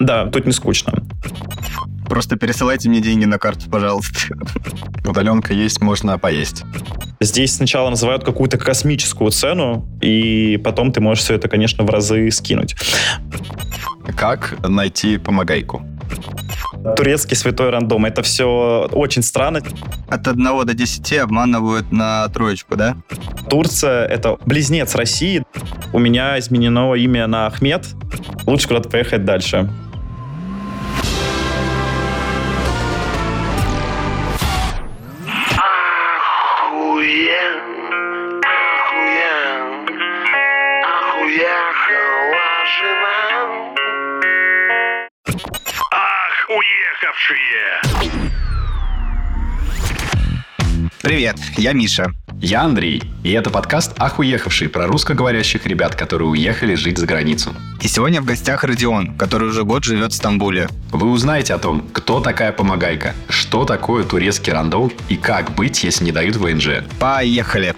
Да, тут не скучно. Просто пересылайте мне деньги на карту, пожалуйста. Удаленка есть, можно поесть. Здесь сначала называют какую-то космическую цену, и потом ты можешь все это, конечно, в разы скинуть. Как найти помогайку? Турецкий святой рандом. Это все очень странно. От 1 до 10 обманывают на троечку, да? Турция — это близнец России. У меня изменено имя на Ахмед. Лучше куда-то поехать дальше. Уехавшие! Привет, я Миша. Я Андрей, и это подкаст «Ах, уехавший» про русскоговорящих ребят, которые уехали жить за границу. И сегодня в гостях Родион, который уже год живет в Стамбуле. Вы узнаете о том, кто такая помогайка, что такое турецкий рандом и как быть, если не дают ВНЖ. Поехали!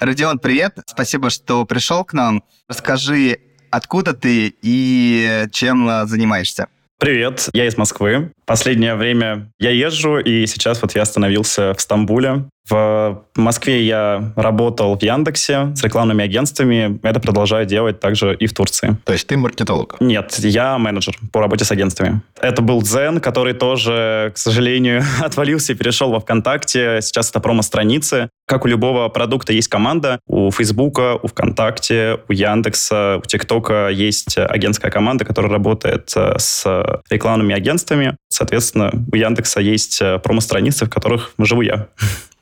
Родион, привет. Спасибо, что пришел к нам. Расскажи, откуда ты и чем э, занимаешься? Привет, я из Москвы. Последнее время я езжу, и сейчас вот я остановился в Стамбуле. В Москве я работал в Яндексе с рекламными агентствами. Это продолжаю делать также и в Турции. То есть ты маркетолог? Нет, я менеджер по работе с агентствами. Это был Дзен, который тоже, к сожалению, отвалился и перешел во ВКонтакте. Сейчас это промо-страницы. Как у любого продукта есть команда. У Фейсбука, у ВКонтакте, у Яндекса, у ТикТока есть агентская команда, которая работает э, с рекламными агентствами. Соответственно, у Яндекса есть э, промо-страницы, в которых живу я.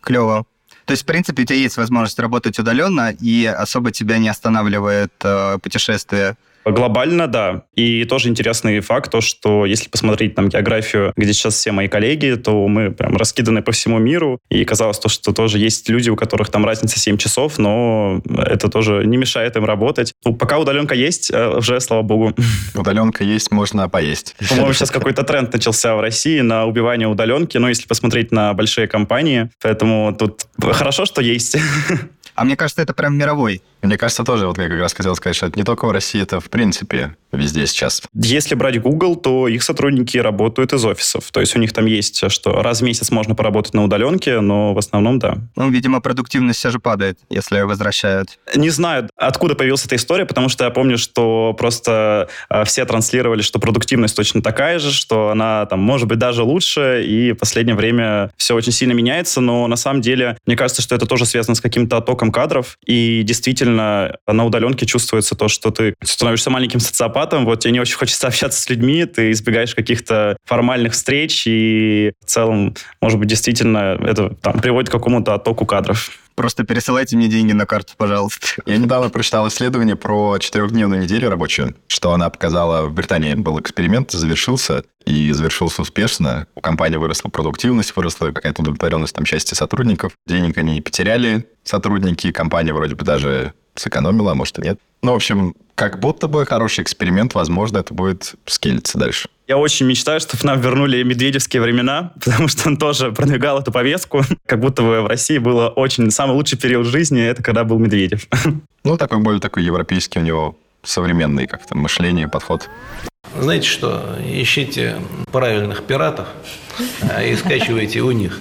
Клево. То есть, в принципе, у тебя есть возможность работать удаленно, и особо тебя не останавливает э, путешествие Глобально, да. И тоже интересный факт, то, что если посмотреть там географию, где сейчас все мои коллеги, то мы прям раскиданы по всему миру. И казалось то, что тоже есть люди, у которых там разница 7 часов, но это тоже не мешает им работать. Ну, пока удаленка есть, э, уже, слава богу. Удаленка есть, можно поесть. По-моему, сейчас какой-то тренд начался в России на убивание удаленки, но если посмотреть на большие компании, поэтому тут хорошо, что есть. А мне кажется, это прям мировой. Мне кажется, тоже, вот я как раз хотел сказать, что это не только в России, это в принципе везде сейчас. Если брать Google, то их сотрудники работают из офисов. То есть у них там есть, что раз в месяц можно поработать на удаленке, но в основном да. Ну, видимо, продуктивность все же падает, если возвращают. Не знаю, откуда появилась эта история, потому что я помню, что просто э, все транслировали, что продуктивность точно такая же, что она там может быть даже лучше, и в последнее время все очень сильно меняется, но на самом деле мне кажется, что это тоже связано с каким-то оттоком кадров, и действительно на удаленке чувствуется то, что ты становишься маленьким социопатом, вот тебе не очень хочется общаться с людьми, ты избегаешь каких-то формальных встреч, и в целом, может быть, действительно это там, приводит к какому-то оттоку кадров. Просто пересылайте мне деньги на карту, пожалуйста. Я недавно прочитал исследование про четырехдневную неделю рабочую, что она показала в Британии. Был эксперимент, завершился, и завершился успешно. У компании выросла продуктивность, выросла какая-то удовлетворенность там части сотрудников. Денег они не потеряли, сотрудники. Компания вроде бы даже сэкономила, а может и нет. Ну, в общем, как будто бы хороший эксперимент, возможно, это будет скелиться дальше. Я очень мечтаю, чтобы нам вернули медведевские времена, потому что он тоже продвигал эту повестку. Как будто бы в России было очень... Самый лучший период жизни, это когда был Медведев. Ну, такой более такой европейский у него современный как-то мышление, подход. Знаете что, ищите правильных пиратов а, и скачивайте у них.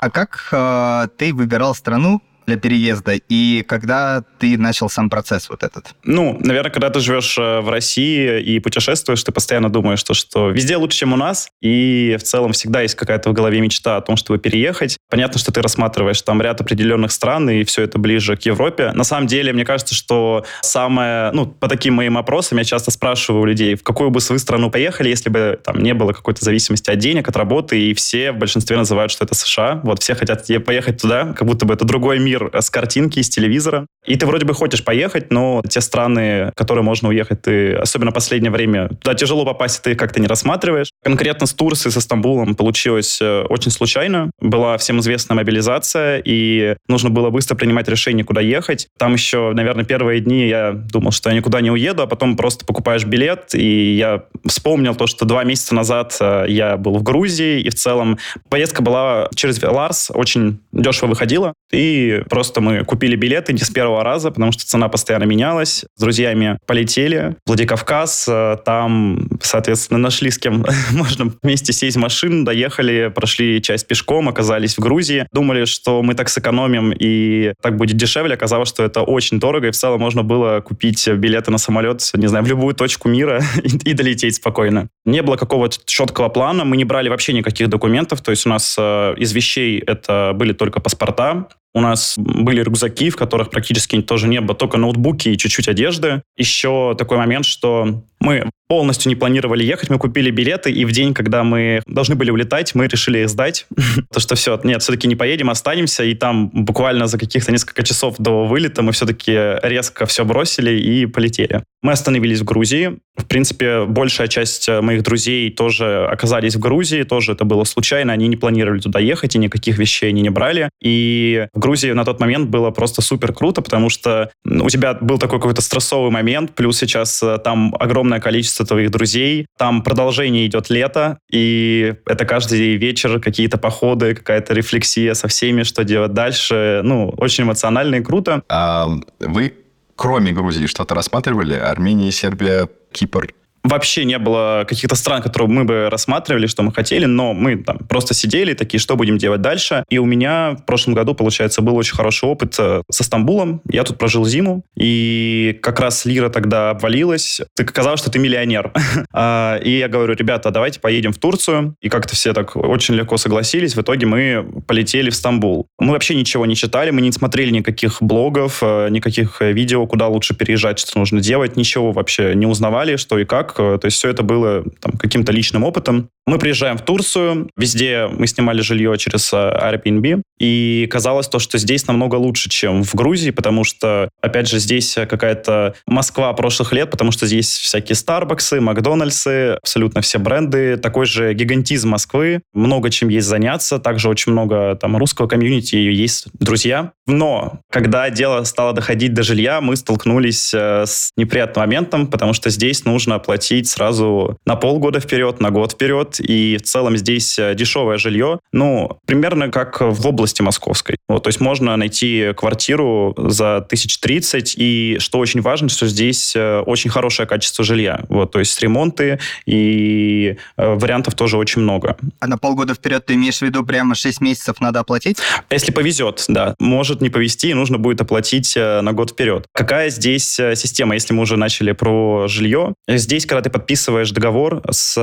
А как э, ты выбирал страну, для переезда и когда ты начал сам процесс вот этот? Ну, наверное, когда ты живешь э, в России и путешествуешь, ты постоянно думаешь, что, что везде лучше, чем у нас, и в целом всегда есть какая-то в голове мечта о том, чтобы переехать. Понятно, что ты рассматриваешь там ряд определенных стран, и все это ближе к Европе. На самом деле, мне кажется, что самое, ну, по таким моим опросам я часто спрашиваю у людей, в какую бы вы страну поехали, если бы там не было какой-то зависимости от денег, от работы, и все в большинстве называют, что это США. Вот все хотят поехать туда, как будто бы это другой мир мир с картинки, из телевизора. И ты вроде бы хочешь поехать, но те страны, которые можно уехать, ты, особенно в последнее время, туда тяжело попасть, ты как-то не рассматриваешь. Конкретно с Турцией, со Стамбулом получилось э, очень случайно. Была всем известная мобилизация, и нужно было быстро принимать решение, куда ехать. Там еще, наверное, первые дни я думал, что я никуда не уеду, а потом просто покупаешь билет, и я вспомнил то, что два месяца назад э, я был в Грузии, и в целом поездка была через Веларс, очень дешево выходила, и просто мы купили билеты не с первого раза, потому что цена постоянно менялась. С друзьями полетели в Владикавказ, э, там, соответственно, нашли с кем можно вместе сесть в машину, доехали, прошли часть пешком, оказались в Грузии. Думали, что мы так сэкономим и так будет дешевле. Оказалось, что это очень дорого, и в целом можно было купить билеты на самолет, не знаю, в любую точку мира и, и долететь спокойно. Не было какого-то четкого плана, мы не брали вообще никаких документов, то есть у нас э, из вещей это были только паспорта, у нас были рюкзаки, в которых практически тоже не было, только ноутбуки и чуть-чуть одежды. Еще такой момент, что мы полностью не планировали ехать, мы купили билеты, и в день, когда мы должны были улетать, мы решили их сдать. То, что все, нет, все-таки не поедем, останемся, и там буквально за каких-то несколько часов до вылета мы все-таки резко все бросили и полетели. Мы остановились в Грузии. В принципе, большая часть моих друзей тоже оказались в Грузии, тоже это было случайно, они не планировали туда ехать, и никаких вещей они не брали. И в Грузии на тот момент было просто супер круто, потому что у тебя был такой какой-то стрессовый момент, плюс сейчас э, там огромное количество количество твоих друзей. Там продолжение идет лето, и это каждый вечер какие-то походы, какая-то рефлексия со всеми, что делать дальше. Ну, очень эмоционально и круто. А вы, кроме Грузии, что-то рассматривали? Армения, Сербия, Кипр? Вообще не было каких-то стран, которые мы бы рассматривали, что мы хотели, но мы там просто сидели такие, что будем делать дальше. И у меня в прошлом году, получается, был очень хороший опыт э, со Стамбулом. Я тут прожил зиму, и как раз лира тогда обвалилась. Ты казалось, что ты миллионер. А, и я говорю, ребята, давайте поедем в Турцию. И как-то все так очень легко согласились. В итоге мы полетели в Стамбул. Мы вообще ничего не читали, мы не смотрели никаких блогов, э, никаких видео, куда лучше переезжать, что нужно делать. Ничего вообще не узнавали, что и как Э, то есть все это было там, каким-то личным опытом. Мы приезжаем в Турцию, везде мы снимали жилье через э, Airbnb, и казалось то, что здесь намного лучше, чем в Грузии, потому что, опять же, здесь какая-то Москва прошлых лет, потому что здесь всякие Старбаксы, Макдональдсы, абсолютно все бренды, такой же гигантизм Москвы, много чем есть заняться, также очень много там русского комьюнити, есть друзья. Но когда дело стало доходить до жилья, мы столкнулись э, с неприятным моментом, потому что здесь нужно платить сразу на полгода вперед, на год вперед, и в целом здесь э, дешевое жилье, ну, примерно как в области московской. Вот, то есть можно найти квартиру за 1030, и что очень важно, что здесь э, очень хорошее качество жилья. Вот, то есть ремонты и э, вариантов тоже очень много. А на полгода вперед ты имеешь в виду прямо 6 месяцев надо оплатить? Если повезет, да. Может не повезти, и нужно будет оплатить на год вперед. Какая здесь система, если мы уже начали про жилье? Здесь, когда ты подписываешь договор с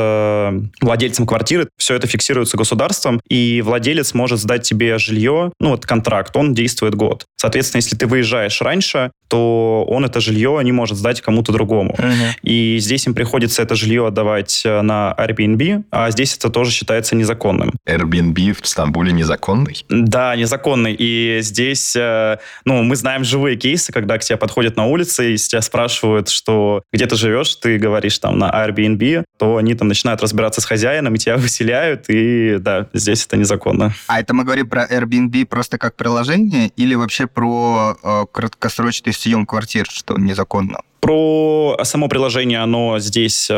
владельцем владельцем квартиры, все это фиксируется государством, и владелец может сдать тебе жилье, ну вот контракт, он действует год. Соответственно, если ты выезжаешь раньше, то он это жилье не может сдать кому-то другому. Uh-huh. И здесь им приходится это жилье отдавать э, на Airbnb, а здесь это тоже считается незаконным. Airbnb в Стамбуле незаконный? Да, незаконный. И здесь, э, ну, мы знаем живые кейсы, когда к тебе подходят на улице и тебя спрашивают, что где ты живешь, ты говоришь там на Airbnb, то они там начинают разбираться с хозяином, и тебя выселяют, и да, здесь это незаконно. А это мы говорим про Airbnb просто как приложение или вообще про э, краткосрочный съем квартир, что незаконно? Про само приложение, оно здесь э,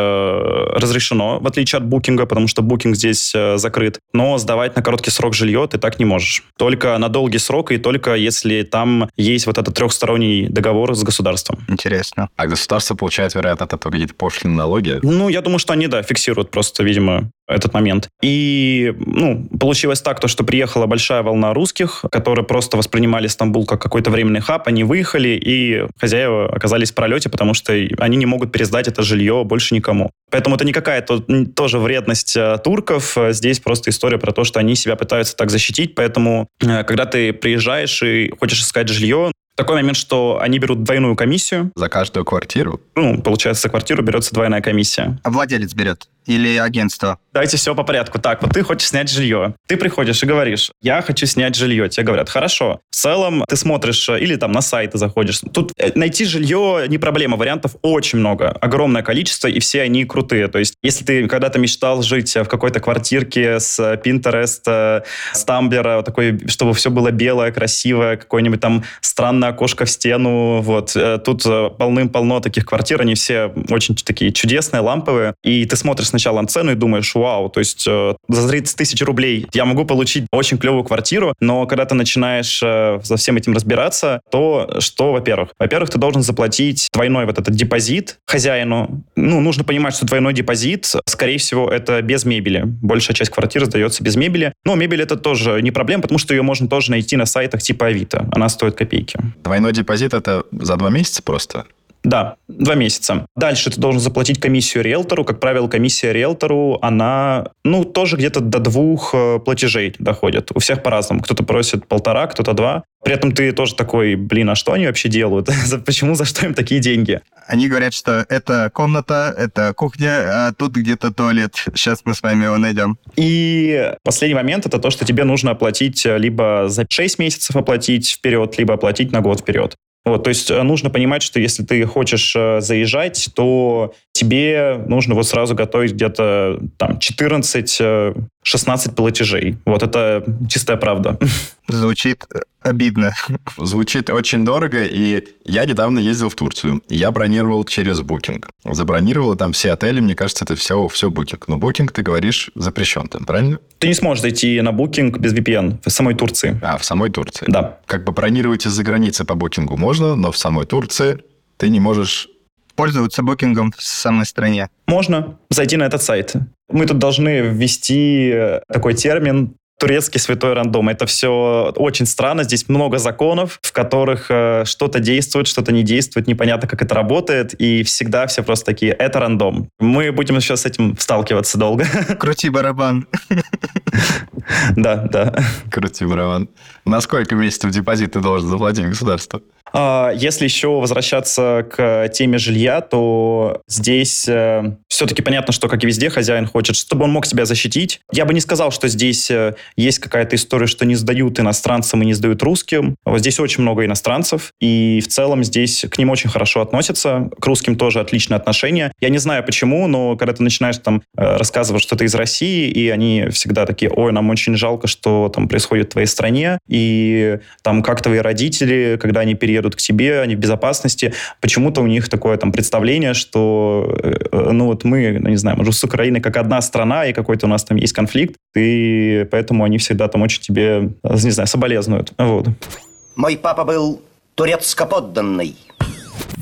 разрешено, в отличие от букинга, потому что букинг здесь э, закрыт. Но сдавать на короткий срок жилье ты так не можешь. Только на долгий срок и только если там есть вот этот трехсторонний договор с государством. Интересно. А государство получает, вероятно, от этого какие-то пошлины налоги? Ну, я думаю, что они, да, фиксируют просто, видимо, этот момент. И, ну, получилось так, то, что приехала большая волна русских, которые просто воспринимали Стамбул как какой-то временный хаб, они выехали, и хозяева оказались в пролете, потому что они не могут пересдать это жилье больше никому. Поэтому это не какая-то тоже вредность э, турков. Здесь просто история про то, что они себя пытаются так защитить. Поэтому, э, когда ты приезжаешь и хочешь искать жилье, такой момент, что они берут двойную комиссию. За каждую квартиру? Ну, получается, за квартиру берется двойная комиссия. А владелец берет? или агентство? Давайте все по порядку. Так, вот ты хочешь снять жилье. Ты приходишь и говоришь, я хочу снять жилье. Тебе говорят, хорошо. В целом ты смотришь э, или там на сайты заходишь. Тут э, найти жилье не проблема. Вариантов очень много. Огромное количество, и все они крутые. То есть, если ты когда-то мечтал жить в какой-то квартирке с Pinterest, э, с Тамблера, такой, чтобы все было белое, красивое, какое-нибудь там странное окошко в стену, вот. Тут полным-полно таких квартир, они все очень такие чудесные, ламповые. И ты смотришь сначала на цену и думаешь, вау, то есть э, за 30 тысяч рублей я могу получить очень клевую квартиру, но когда ты начинаешь э, за всем этим разбираться, то что, во-первых? Во-первых, ты должен заплатить двойной вот этот депозит хозяину. Ну, нужно понимать, что двойной депозит, скорее всего, это без мебели. Большая часть квартиры сдается без мебели. Но мебель это тоже не проблема, потому что ее можно тоже найти на сайтах типа Авито. Она стоит копейки. Двойной депозит это за два месяца просто? Да, два месяца. Дальше ты должен заплатить комиссию риэлтору. Как правило, комиссия риэлтору, она, ну, тоже где-то до двух э, платежей доходит. У всех по-разному. Кто-то просит полтора, кто-то два. При этом ты тоже такой, блин, а что они вообще делают? Почему, за что им такие деньги? Они говорят, что это комната, это кухня, а тут где-то туалет. Сейчас мы с вами его найдем. И последний момент это то, что тебе нужно оплатить э, либо за 6 месяцев оплатить вперед, либо оплатить на год вперед. Вот, то есть э, нужно понимать, что если ты хочешь э, заезжать, то тебе нужно вот сразу готовить где-то там 14-16 э, платежей. Вот это чистая правда. Звучит обидно. Звучит очень дорого, и я недавно ездил в Турцию. Я бронировал через Booking. Забронировал там все отели, мне кажется, это все, все Booking. Но Booking, ты говоришь, запрещен там, правильно? Ты не сможешь зайти на Booking без VPN в самой Турции. А, в самой Турции? Да. Как бы бронировать из-за границы по Booking можно, но в самой Турции ты не можешь пользоваться букингом в самой стране? Можно зайти на этот сайт. Мы тут должны ввести такой термин турецкий святой рандом. Это все очень странно. Здесь много законов, в которых э, что-то действует, что-то не действует, непонятно, как это работает, и всегда все просто такие, это рандом. Мы будем сейчас с этим сталкиваться долго. Крути барабан. Да, да. Крути барабан. На сколько месяцев депозит ты должен заплатить государству? А, если еще возвращаться к теме жилья, то здесь э, все-таки понятно, что, как и везде, хозяин хочет, чтобы он мог себя защитить. Я бы не сказал, что здесь э, есть какая-то история, что не сдают иностранцам и не сдают русским. Вот здесь очень много иностранцев, и в целом здесь к ним очень хорошо относятся. К русским тоже отличное отношение. Я не знаю почему, но когда ты начинаешь там э, рассказывать, что ты из России, и они всегда такие, ой, нам очень жалко, что там происходит в твоей стране, и там как твои родители, когда они переедут едут к себе, они в безопасности. Почему-то у них такое там представление, что, э, ну вот мы, ну, не знаю, мы же с Украиной как одна страна, и какой-то у нас там есть конфликт, и поэтому они всегда там очень тебе, не знаю, соболезнуют. Вот. Мой папа был турецко-подданный.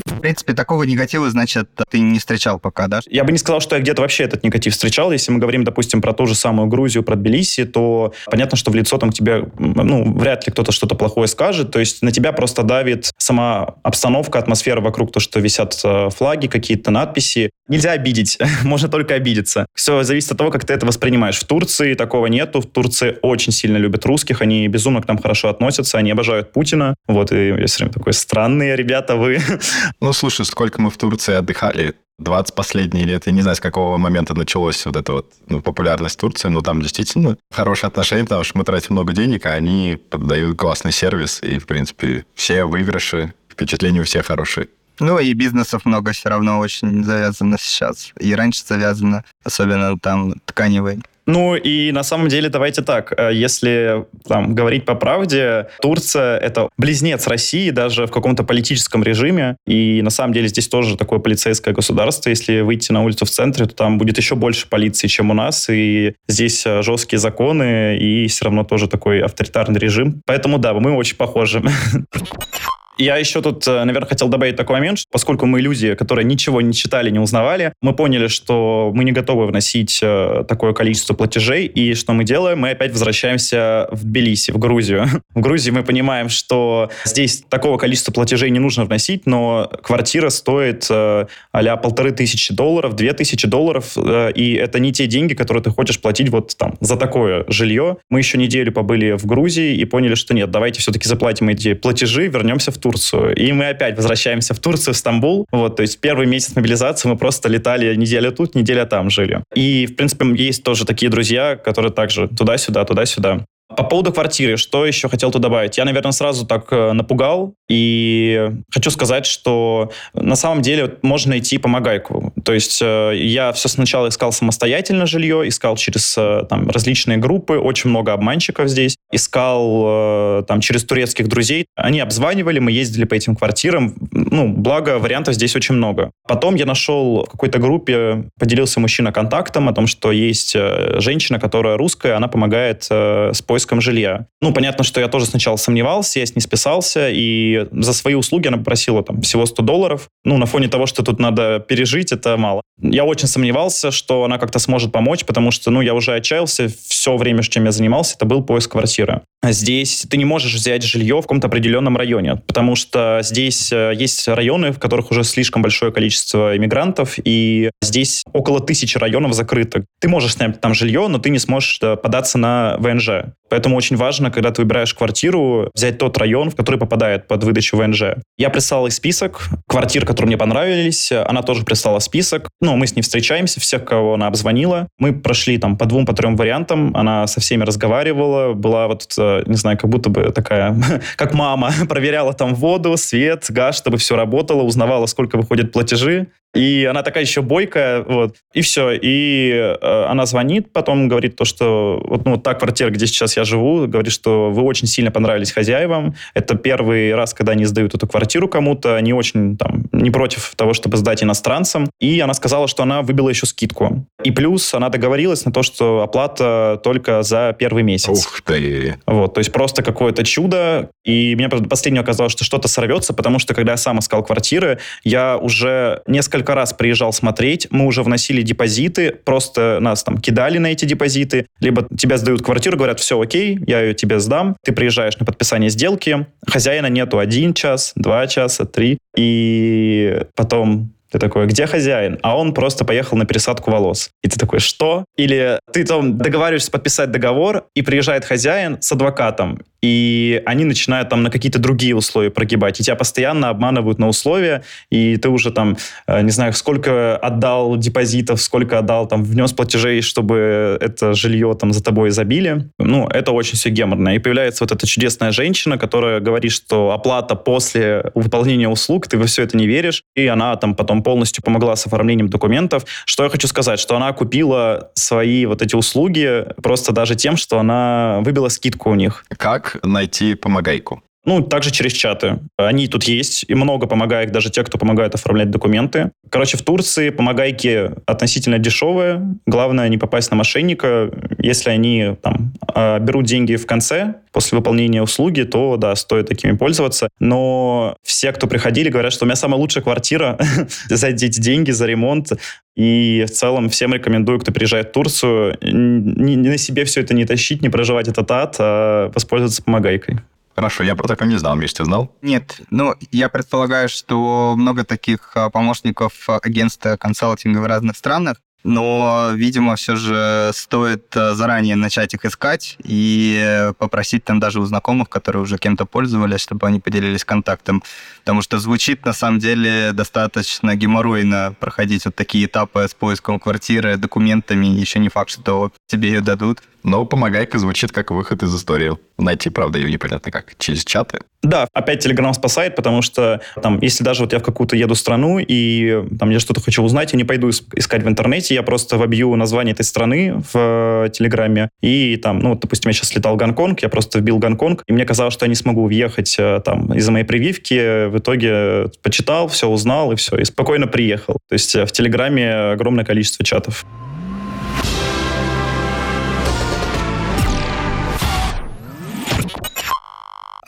В принципе, такого негатива, значит, ты не встречал пока, да? Я бы не сказал, что я где-то вообще этот негатив встречал. Если мы говорим, допустим, про ту же самую Грузию, про Тбилиси, то понятно, что в лицо там тебе, ну, вряд ли кто-то что-то плохое скажет. То есть на тебя просто давит сама обстановка, атмосфера вокруг, то, что висят э, флаги, какие-то надписи. Нельзя обидеть, можно только обидеться. Все зависит от того, как ты это воспринимаешь. В Турции такого нету. В Турции очень сильно любят русских, они безумно к нам хорошо относятся, они обожают Путина. Вот, и я все время такой, странные ребята вы. Ну, слушай, сколько мы в Турции отдыхали, 20 последние лет, я не знаю, с какого момента началась вот эта вот ну, популярность Турции, но там действительно хорошие отношения, потому что мы тратим много денег, а они поддают классный сервис, и, в принципе, все выигрыши, впечатления у всех хорошие. Ну и бизнесов много все равно очень завязано сейчас. И раньше завязано, особенно там тканевый. Ну и на самом деле давайте так, э, если там говорить по правде, Турция это близнец России даже в каком-то политическом режиме, и на самом деле здесь тоже такое полицейское государство. Если выйти на улицу в центре, то там будет еще больше полиции, чем у нас, и здесь э, жесткие законы, и все равно тоже такой авторитарный режим. Поэтому да, мы очень похожи. Я еще тут, э, наверное, хотел добавить такой момент, поскольку мы люди, которые ничего не читали, не узнавали, мы поняли, что мы не готовы вносить э, такое количество платежей, и что мы делаем? Мы опять возвращаемся в Тбилиси, в Грузию. В Грузии мы понимаем, что здесь такого количества платежей не нужно вносить, но квартира стоит э, а полторы тысячи долларов, две тысячи долларов, и это не те деньги, которые ты хочешь платить вот там за такое жилье. Мы еще неделю побыли в Грузии и поняли, что нет, давайте все-таки заплатим эти платежи, вернемся в Турцию Турцию. И мы опять возвращаемся в Турцию, в Стамбул. Вот, то есть первый месяц мобилизации мы просто летали неделя тут, неделя там жили. И, в принципе, есть тоже такие друзья, которые также туда-сюда, туда-сюда. По поводу квартиры, что еще хотел тут добавить? Я, наверное, сразу так э, напугал, и хочу сказать, что на самом деле можно найти помогайку. То есть э, я все сначала искал самостоятельно жилье, искал через э, там, различные группы, очень много обманщиков здесь, искал там через турецких друзей. Они обзванивали, мы ездили по этим квартирам. Ну, благо, вариантов здесь очень много. Потом я нашел в какой-то группе, поделился мужчина контактом о том, что есть женщина, которая русская, она помогает с поиском жилья. Ну, понятно, что я тоже сначала сомневался, я с ней списался, и за свои услуги она попросила там всего 100 долларов. Ну, на фоне того, что тут надо пережить, это мало. Я очень сомневался, что она как-то сможет помочь, потому что, ну, я уже отчаялся. Все время, чем я занимался, это был поиск квартиры. Здесь ты не можешь взять жилье в каком-то определенном районе, потому что здесь э, есть районы, в которых уже слишком большое количество иммигрантов, и здесь около тысячи районов закрыто. Ты можешь снять там жилье, но ты не сможешь э, податься на ВНЖ. Поэтому очень важно, когда ты выбираешь квартиру, взять тот район, в который попадает под выдачу ВНЖ. Я прислал ей список квартир, которые мне понравились. Она тоже прислала список. Ну, мы с ней встречаемся, всех, кого она обзвонила. Мы прошли там по двум, по трем вариантам. Она со всеми разговаривала. Была вот, не знаю, как будто бы такая, как мама. Проверяла там воду, свет, газ, чтобы все работало. Узнавала, сколько выходят платежи. И она такая еще бойкая, вот. И все. И э, она звонит, потом говорит то, что вот, ну, вот та квартира, где сейчас я живу, говорит, что вы очень сильно понравились хозяевам. Это первый раз, когда они сдают эту квартиру кому-то. Они очень там не против того, чтобы сдать иностранцам. И она сказала, что она выбила еще скидку. И плюс она договорилась на то, что оплата только за первый месяц. Ух ты! То есть просто какое-то чудо. И мне последнее оказалось, что что-то сорвется, потому что когда я сам искал квартиры, я уже несколько раз приезжал смотреть, мы уже вносили депозиты, просто нас там кидали на эти депозиты, либо тебя сдают квартиру, говорят, все окей, я ее тебе сдам, ты приезжаешь на подписание сделки, хозяина нету один час, два часа, три, и потом ты такой, где хозяин? А он просто поехал на пересадку волос. И ты такой, что? Или ты там договариваешься подписать договор, и приезжает хозяин с адвокатом, и они начинают там на какие-то другие условия прогибать, и тебя постоянно обманывают на условия, и ты уже там, э, не знаю, сколько отдал депозитов, сколько отдал, там, внес платежей, чтобы это жилье там за тобой забили. Ну, это очень все геморно. И появляется вот эта чудесная женщина, которая говорит, что оплата после выполнения услуг, ты во все это не веришь, и она там потом полностью помогла с оформлением документов. Что я хочу сказать, что она купила свои вот эти услуги просто даже тем, что она выбила скидку у них. Как найти помогайку? Ну, также через чаты. Они тут есть, и много помогает, даже те, кто помогает оформлять документы. Короче, в Турции помогайки относительно дешевые. Главное не попасть на мошенника. Если они там а, берут деньги в конце, после выполнения услуги, то, да, стоит такими пользоваться. Но все, кто приходили, говорят, что у меня самая лучшая квартира за эти деньги, за ремонт. И в целом всем рекомендую, кто приезжает в Турцию, не, на себе все это не тащить, не проживать этот ад, а воспользоваться помогайкой. Хорошо, я про такое не знал. Миш, ты знал? Нет. Ну, я предполагаю, что много таких а, помощников агентства консалтинга в разных странах. Но, видимо, все же стоит а, заранее начать их искать и попросить там даже у знакомых, которые уже кем-то пользовались, чтобы они поделились контактом. Потому что звучит, на самом деле, достаточно геморройно проходить вот такие этапы с поиском квартиры, документами. Еще не факт, что тебе ее дадут. Но помогайка звучит как выход из истории. Найти, правда, ее непонятно как. Через чаты. Да, опять Telegram спасает, потому что там, если даже вот я в какую-то еду страну, и там я что-то хочу узнать, я не пойду искать в интернете, я просто вобью название этой страны в э, Телеграме, и там, ну, вот, допустим, я сейчас летал в Гонконг, я просто вбил Гонконг, и мне казалось, что я не смогу въехать э, там из-за моей прививки, в итоге почитал, все узнал, и все, и спокойно приехал. То есть э, в Телеграме огромное количество чатов.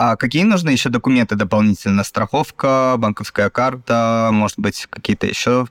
А какие нужны еще документы дополнительно? Страховка, банковская карта, может быть, какие-то еще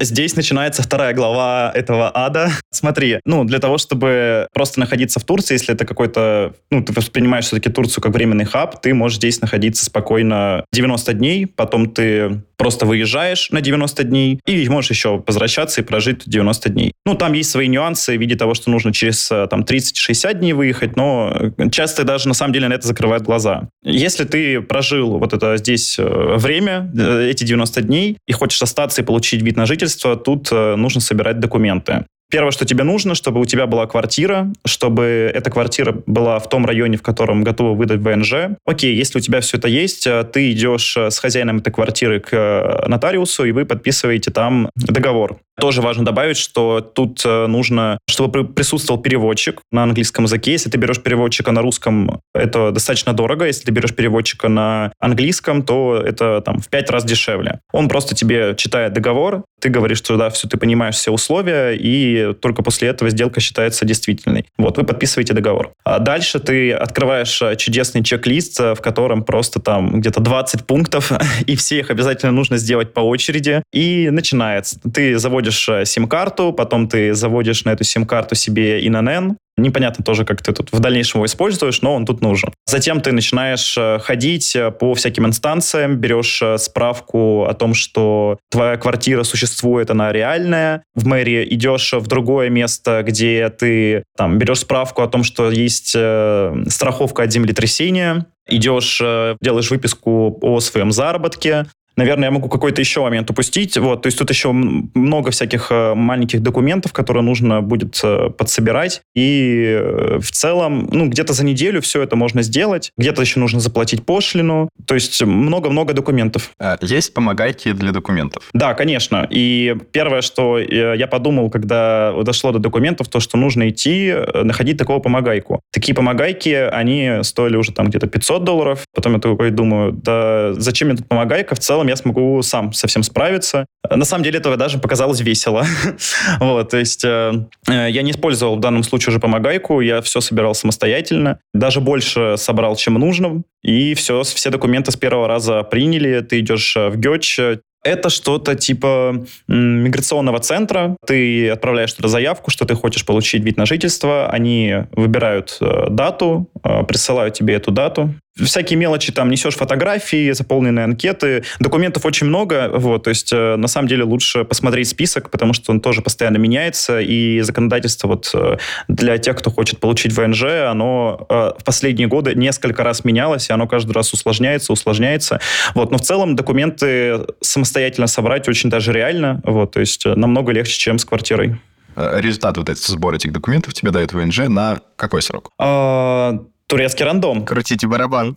Здесь начинается вторая глава этого ада. Смотри, ну, для того, чтобы просто находиться в Турции, если это какой-то, ну, ты воспринимаешь все-таки Турцию как временный хаб, ты можешь здесь находиться спокойно 90 дней, потом ты просто выезжаешь на 90 дней и можешь еще возвращаться и прожить 90 дней. Ну, там есть свои нюансы в виде того, что нужно через э, там 30-60 дней выехать, но часто даже на самом деле на это закрывают глаза. Если ты прожил вот это здесь э, время, э, эти 90 дней, и хочешь остаться и получить вид на жительство, тут нужно собирать документы. Первое, что тебе нужно, чтобы у тебя была квартира, чтобы эта квартира была в том районе, в котором готовы выдать ВНЖ. Окей, если у тебя все это есть, э, ты идешь э, с хозяином этой квартиры к э, нотариусу, и вы подписываете там договор. Тоже важно добавить, что тут нужно, чтобы присутствовал переводчик на английском языке. Если ты берешь переводчика на русском, это достаточно дорого. Если ты берешь переводчика на английском, то это там в пять раз дешевле. Он просто тебе читает договор, ты говоришь, что да, все, ты понимаешь все условия, и только после этого сделка считается действительной. Вот, вы подписываете договор. А дальше ты открываешь чудесный чек-лист, в котором просто там где-то 20 пунктов, и все их обязательно нужно сделать по очереди, и начинается. Ты заводишь сим-карту, потом ты заводишь на эту сим-карту себе ИНН, Непонятно тоже, как ты тут в дальнейшем его используешь, но он тут нужен. Затем ты начинаешь э, ходить э, по всяким инстанциям, берешь э, справку о том, что твоя квартира существует, она реальная. В мэрии идешь в другое место, где ты там берешь справку о том, что есть страховка от землетрясения, идешь, делаешь выписку о своем заработке, Наверное, я могу какой-то еще момент упустить. Вот, то есть тут еще много всяких э, маленьких документов, которые нужно будет э, подсобирать. И э, в целом, ну, где-то за неделю все это можно сделать. Где-то еще нужно заплатить пошлину. То есть много-много документов. А, есть помогайки для документов? Да, конечно. И первое, что я подумал, когда дошло до документов, то, что нужно идти, находить такого помогайку. Такие помогайки, они стоили уже там где-то 500 долларов. Потом я такой думаю, да зачем мне тут помогайка? В целом я смогу сам совсем справиться. На самом деле этого даже показалось весело. вот, то есть э, я не использовал в данном случае уже помогайку, я все собирал самостоятельно, даже больше собрал, чем нужно, и все, все документы с первого раза приняли, ты идешь э, в ГЕЧ, это что-то типа миграционного центра. Ты отправляешь туда заявку, что ты хочешь получить вид на жительство. Они выбирают э, дату, э, присылают тебе эту дату всякие мелочи, там, несешь фотографии, заполненные анкеты, документов очень много, вот, то есть, э, на самом деле, лучше посмотреть список, потому что он тоже постоянно меняется, и законодательство вот э, для тех, кто хочет получить ВНЖ, оно э, в последние годы несколько раз менялось, и оно каждый раз усложняется, усложняется, вот, но в целом документы самостоятельно собрать очень даже реально, вот, то есть, намного легче, чем с квартирой. Результат вот этот сбор этих документов тебе дает ВНЖ на какой срок? А, турецкий рандом. Крутите барабан.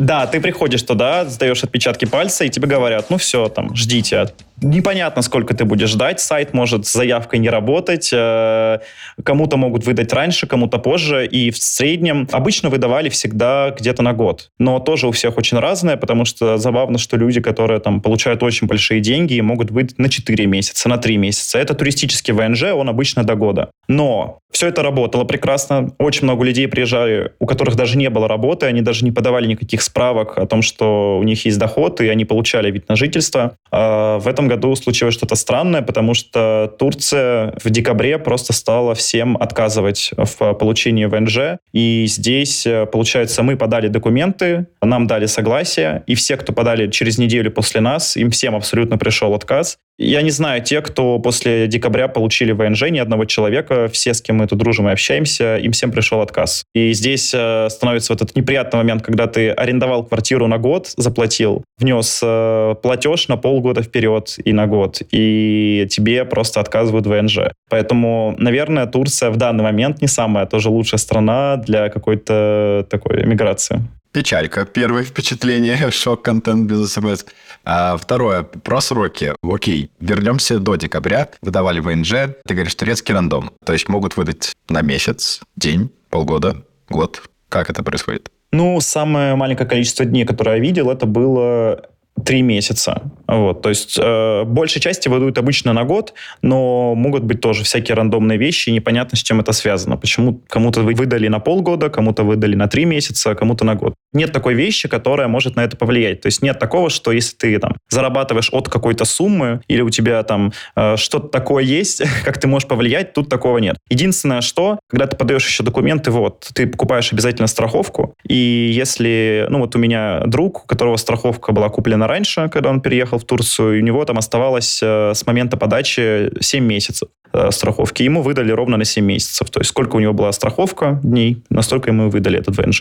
Да, ты приходишь туда, сдаешь отпечатки пальца, и тебе говорят, ну все, там, ждите. Непонятно, сколько ты будешь ждать. Сайт может с заявкой не работать. Э, кому-то могут выдать раньше, кому-то позже. И в среднем обычно выдавали всегда где-то на год. Но тоже у всех очень разное, потому что забавно, что люди, которые там получают очень большие деньги, могут выдать на 4 месяца, на 3 месяца. Это туристический ВНЖ, он обычно до года. Но все это работало прекрасно. Очень много людей приезжали, у которых даже не было работы, они даже не подавали никаких справок о том, что у них есть доход, и они получали вид на жительство. А в этом году случилось что-то странное, потому что Турция в декабре просто стала всем отказывать в получении ВНЖ. И здесь, э, получается, мы подали документы, нам дали согласие, и все, кто подали через неделю после нас, им всем абсолютно пришел отказ. Я не знаю, те, кто после декабря получили ВНЖ, ни одного человека, все, с кем мы тут дружим и общаемся, им всем пришел отказ. И здесь э, становится вот этот неприятный момент, когда ты арендовал квартиру на год, заплатил, внес э, платеж на полгода вперед и на год, и тебе просто отказывают ВНЖ. Поэтому, наверное, Турция в данный момент не самая тоже лучшая страна для какой-то такой миграции. Печалька. Первое впечатление, шок-контент без смс. А второе, про сроки. Окей, вернемся до декабря. Выдавали ВНЖ, ты говоришь, турецкий рандом. То есть могут выдать на месяц, день, полгода, год. Как это происходит? Ну, самое маленькое количество дней, которое я видел, это было три месяца. Вот, то есть э, большей части выдают обычно на год, но могут быть тоже всякие рандомные вещи, и непонятно, с чем это связано. Почему кому-то выдали на полгода, кому-то выдали на три месяца, кому-то на год. Нет такой вещи, которая может на это повлиять. То есть нет такого, что если ты там зарабатываешь от какой-то суммы, или у тебя там э, что-то такое есть, как ты можешь повлиять, тут такого нет. Единственное, что, когда ты подаешь еще документы, вот, ты покупаешь обязательно страховку, и если, ну вот у меня друг, у которого страховка была куплена раньше, когда он переехал в Турцию, и у него там оставалось э, с момента подачи 7 месяцев э, страховки. Ему выдали ровно на 7 месяцев. То есть сколько у него была страховка дней, настолько ему и выдали этот ВНЖ.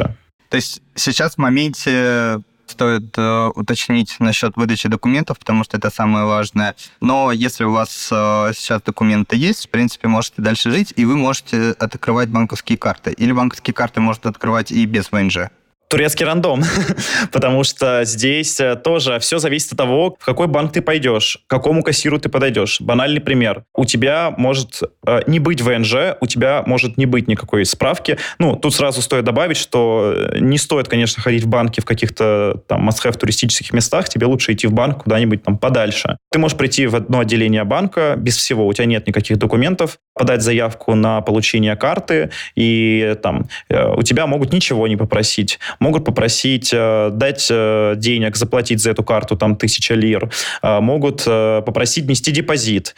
То есть сейчас в моменте стоит э, уточнить насчет выдачи документов, потому что это самое важное. Но если у вас э, сейчас документы есть, в принципе, можете дальше жить, и вы можете открывать банковские карты. Или банковские карты можете открывать и без ВНЖ турецкий рандом, потому что здесь э, тоже все зависит от того, в какой банк ты пойдешь, к какому кассиру ты подойдешь. Банальный пример. У тебя может э, не быть ВНЖ, у тебя может не быть никакой справки. Ну, тут сразу стоит добавить, что э, не стоит, конечно, ходить в банки в каких-то там must туристических местах, тебе лучше идти в банк куда-нибудь там подальше. Ты можешь прийти в одно отделение банка без всего, у тебя нет никаких документов, подать заявку на получение карты, и там у тебя могут ничего не попросить могут попросить э, дать э, денег, заплатить за эту карту там тысяча лир, э, могут попросить внести депозит.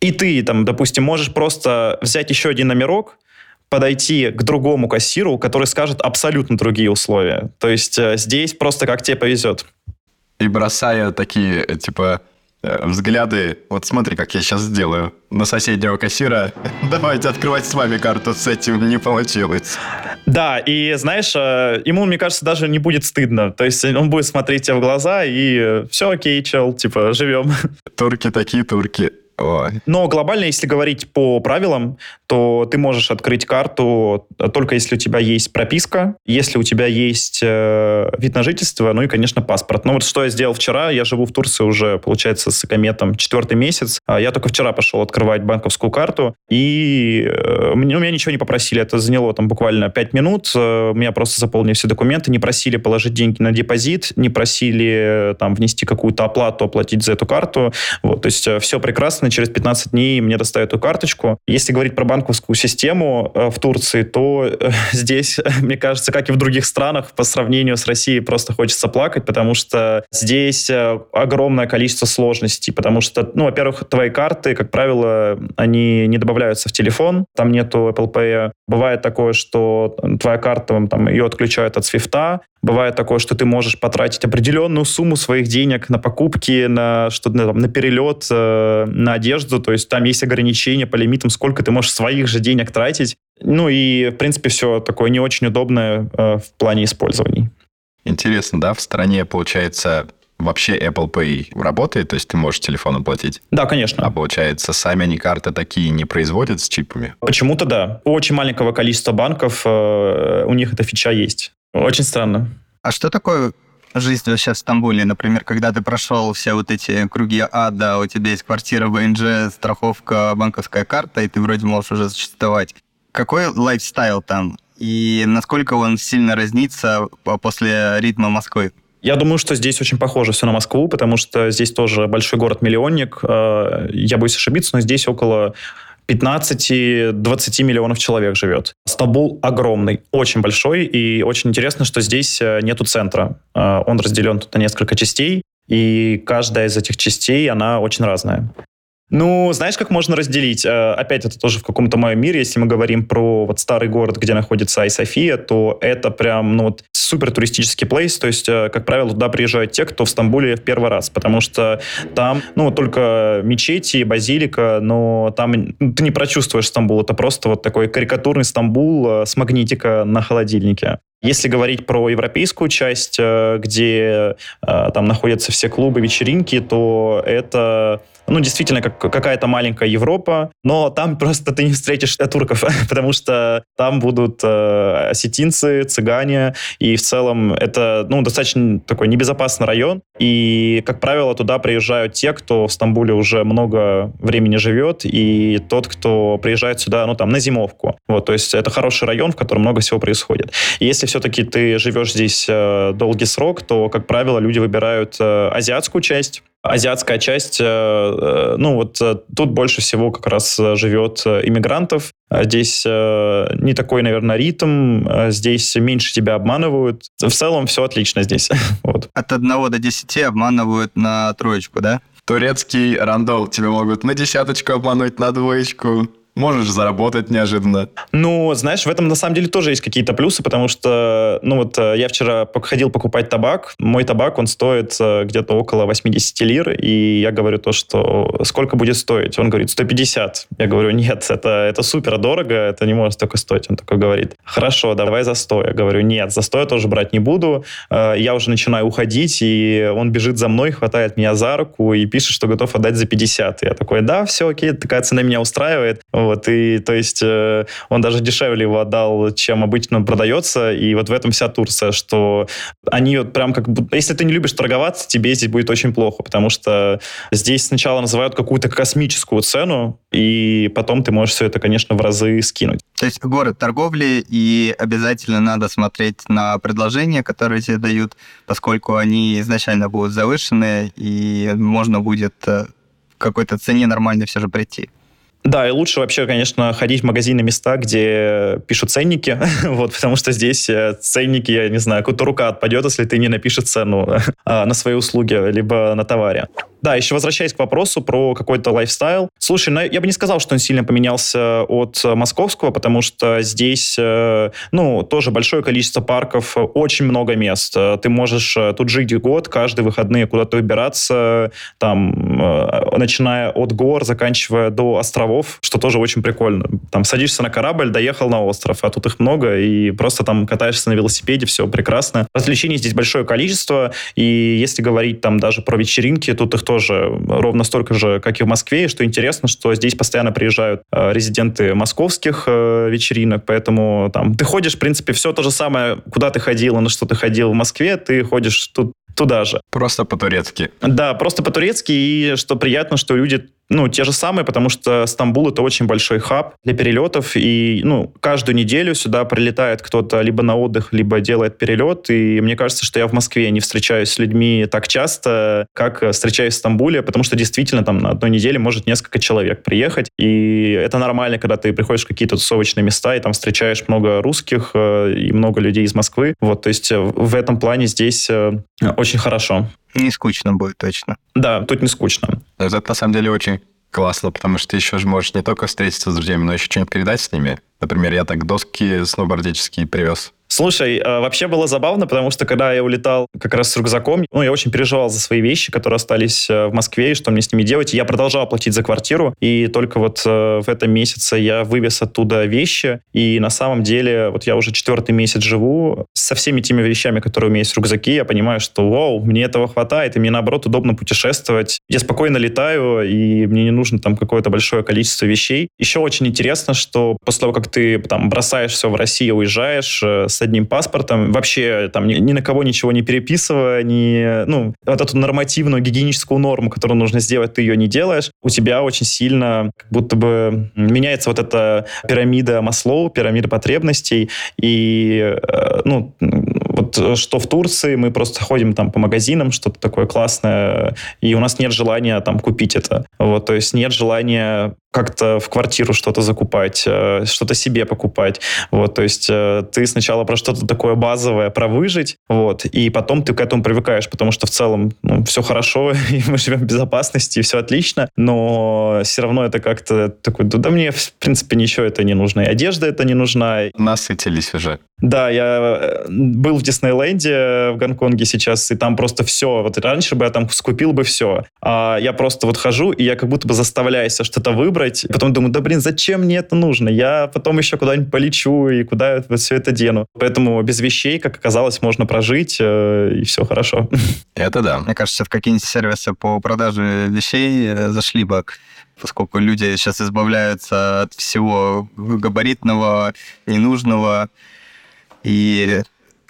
И ты там, допустим, можешь просто взять еще один номерок, подойти к другому кассиру, который скажет абсолютно другие условия. То есть здесь просто как тебе повезет. И бросая такие, типа, Э, взгляды, вот смотри, как я сейчас сделаю, на соседнего кассира, давайте открывать с вами карту, с этим не получилось. Да, и знаешь, э, ему, мне кажется, даже не будет стыдно. То есть он будет смотреть тебе в глаза и э, все окей, чел, типа, живем. Турки такие турки. Но глобально, если говорить по правилам, то ты можешь открыть карту только если у тебя есть прописка, если у тебя есть э, вид на жительство, ну и, конечно, паспорт. Ну вот что я сделал вчера, я живу в Турции уже, получается, с Экометом четвертый месяц. А я только вчера пошел открывать банковскую карту, и э, у меня ничего не попросили. Это заняло там буквально 5 минут. Э, меня просто заполнили все документы, не просили положить деньги на депозит, не просили э, там внести какую-то оплату, оплатить за эту карту. Вот, то есть э, все прекрасно, через 15 дней мне достают эту карточку. Если говорить про банковскую систему э, в Турции, то э, здесь, мне кажется, как и в других странах, по сравнению с Россией просто хочется плакать, потому что здесь э, огромное количество сложностей, потому что, ну, во-первых, твои карты, как правило, они не добавляются в телефон, там нету Apple Pay. Бывает такое, что твоя карта, там, ее отключают от свифта, Бывает такое, что ты можешь потратить определенную сумму своих денег на покупки, на что-то там, на перелет, э, на одежду. То есть там есть ограничения по лимитам, сколько ты можешь своих же денег тратить. Ну и, в принципе, все такое не очень удобное э, в плане использований. Интересно, да? В стране, получается, вообще Apple Pay работает, то есть ты можешь телефоном платить? Да, конечно. А получается, сами они карты такие не производят с чипами? Почему-то да. У очень маленького количества банков э, у них эта фича есть. Очень странно. А что такое жизнь вообще в Стамбуле? Например, когда ты прошел все вот эти круги ада, у тебя есть квартира ВНЖ, страховка, банковская карта, и ты вроде можешь уже существовать. Какой лайфстайл там? И насколько он сильно разнится после ритма Москвы? Я думаю, что здесь очень похоже все на Москву, потому что здесь тоже большой город-миллионник. Э, я боюсь ошибиться, но здесь около 15-20 миллионов человек живет. Стамбул огромный, очень большой, и очень интересно, что здесь э, нету центра. Э, он разделен тут на несколько частей, и каждая из этих частей, она очень разная. Ну, знаешь, как можно разделить? Э, опять это тоже в каком-то моем мире. Если мы говорим про вот старый город, где находится Айсофия, то это прям, ну, вот супер туристический плейс. То есть, э, как правило, туда приезжают те, кто в Стамбуле в первый раз, потому что там, ну, только мечети, базилика, но там ну, ты не прочувствуешь Стамбул. Это просто вот такой карикатурный Стамбул э, с магнитика на холодильнике. Если говорить про европейскую часть, где там находятся все клубы, вечеринки, то это ну, действительно, как какая-то маленькая Европа, но там просто ты не встретишь турков, потому что там будут э, осетинцы, цыгане, и в целом это, ну, достаточно такой небезопасный район, и, как правило, туда приезжают те, кто в Стамбуле уже много времени живет, и тот, кто приезжает сюда, ну, там, на зимовку. Вот, то есть это хороший район, в котором много всего происходит. И если все-таки ты живешь здесь э, долгий срок, то, как правило, люди выбирают э, азиатскую часть, азиатская часть, э, э, ну вот э, тут больше всего как раз живет иммигрантов. Здесь не такой, наверное, ритм, здесь меньше тебя обманывают. В целом все отлично здесь. вот. От одного до десяти обманывают на троечку, да? Турецкий рандол тебя могут на десяточку обмануть, на двоечку. Можешь заработать неожиданно. Ну, знаешь, в этом на самом деле тоже есть какие-то плюсы, потому что, ну вот, э, я вчера ходил покупать табак. Мой табак, он стоит э, где-то около 80 лир, и я говорю то, что сколько будет стоить? Он говорит, 150. Я говорю, нет, это, это супер дорого, это не может столько стоить. Он такой говорит, хорошо, давай за 100. Я говорю, нет, за 100 я тоже брать не буду. Э, Я уже начинаю уходить, и он бежит за мной, хватает меня за руку и пишет, что готов отдать за 50. Я такой, да, все окей, такая цена меня устраивает. Вот, и то есть э, он даже дешевле его отдал, чем обычно продается, и вот в этом вся Турция, что они вот прям как будто... Если ты не любишь торговаться, тебе здесь будет очень плохо, потому что здесь сначала называют какую-то космическую цену, и потом ты можешь все это, конечно, в разы скинуть. То есть город торговли, и обязательно надо смотреть на предложения, которые тебе дают, поскольку они изначально будут завышенные, и можно будет э, в какой-то цене нормально все же прийти. Да, и лучше вообще, конечно, ходить в магазины места, где пишут ценники, вот, потому что здесь э, ценники, я не знаю, какая-то рука отпадет, если ты не напишешь цену а, на свои услуги, либо на товаре. Да, еще возвращаясь к вопросу про какой-то лайфстайл. Слушай, ну, я бы не сказал, что он сильно поменялся от э, московского, потому что здесь, э, ну, тоже большое количество парков, очень много мест. Э, Ты можешь тут жить год, каждые выходные куда-то выбираться, там, начиная от гор, заканчивая до островов, что тоже очень прикольно. Там садишься на корабль, доехал на остров, а тут их много, и просто там катаешься на велосипеде, все прекрасно. Развлечений здесь большое количество, и если говорить там даже про вечеринки, тут их тоже ровно столько же, как и в Москве. И что интересно, что здесь постоянно приезжают э, резиденты московских э, вечеринок, поэтому там ты ходишь, в принципе, все то же самое, куда ты ходил, и на что ты ходил в Москве, ты ходишь тут туда же. Просто по-турецки. Да, просто по-турецки, и что приятно, что люди ну, те же самые, потому что Стамбул это очень большой хаб для перелетов, и, ну, каждую неделю сюда прилетает кто-то либо на отдых, либо делает перелет, и мне кажется, что я в Москве не встречаюсь с людьми так часто, как встречаюсь в Стамбуле, потому что действительно там на одной неделе может несколько человек приехать, и это нормально, когда ты приходишь в какие-то тусовочные места, и там встречаешь много русских э, и много людей из Москвы, вот, то есть э, в этом плане здесь э, очень хорошо. Не скучно будет точно. Да, тут не скучно. Это на самом деле очень классно, потому что ты еще же можешь не только встретиться с друзьями, но еще что-нибудь передать с ними. Например, я так доски сноубордические привез. Слушай, э, вообще было забавно, потому что когда я улетал как раз с рюкзаком, ну, я очень переживал за свои вещи, которые остались э, в Москве, и что мне с ними делать. Я продолжал платить за квартиру, и только вот э, в этом месяце я вывез оттуда вещи, и на самом деле вот я уже четвертый месяц живу со всеми теми вещами, которые у меня есть в рюкзаке, я понимаю, что вау, мне этого хватает, и мне наоборот удобно путешествовать. Я спокойно летаю, и мне не нужно там какое-то большое количество вещей. Еще очень интересно, что после того, как ты там бросаешь все в России, уезжаешь с одним паспортом, вообще там ни, ни на кого ничего не переписывая, ни, ну, вот эту нормативную гигиеническую норму, которую нужно сделать, ты ее не делаешь, у тебя очень сильно как будто бы меняется вот эта пирамида Маслоу, пирамида потребностей, и, э, ну, вот э, что в Турции мы просто ходим там по магазинам, что-то такое классное, и у нас нет желания там купить это. Вот, то есть нет желания как-то в квартиру что-то закупать, э, что-то себе покупать. Вот, то есть э, ты сначала про что-то такое базовое, про выжить, вот, и потом ты к этому привыкаешь, потому что в целом ну, все хорошо, и мы живем в безопасности, и все отлично, но все равно это как-то такой, да, да мне, в принципе, ничего это не нужно, и одежда это не нужна. Насытились уже. Да, я э, был в Диснейленде в Гонконге сейчас, и там просто все. Вот раньше бы я там скупил бы все. А я просто вот хожу, и я как будто бы заставляюсь что-то выбрать. И потом думаю, да блин, зачем мне это нужно? Я потом еще куда-нибудь полечу, и куда я вот все это дену. Поэтому без вещей, как оказалось, можно прожить, э, и все хорошо. Это да. Мне кажется, в какие-нибудь сервисы по продаже вещей э, зашли бы, поскольку люди сейчас избавляются от всего габаритного, ненужного. И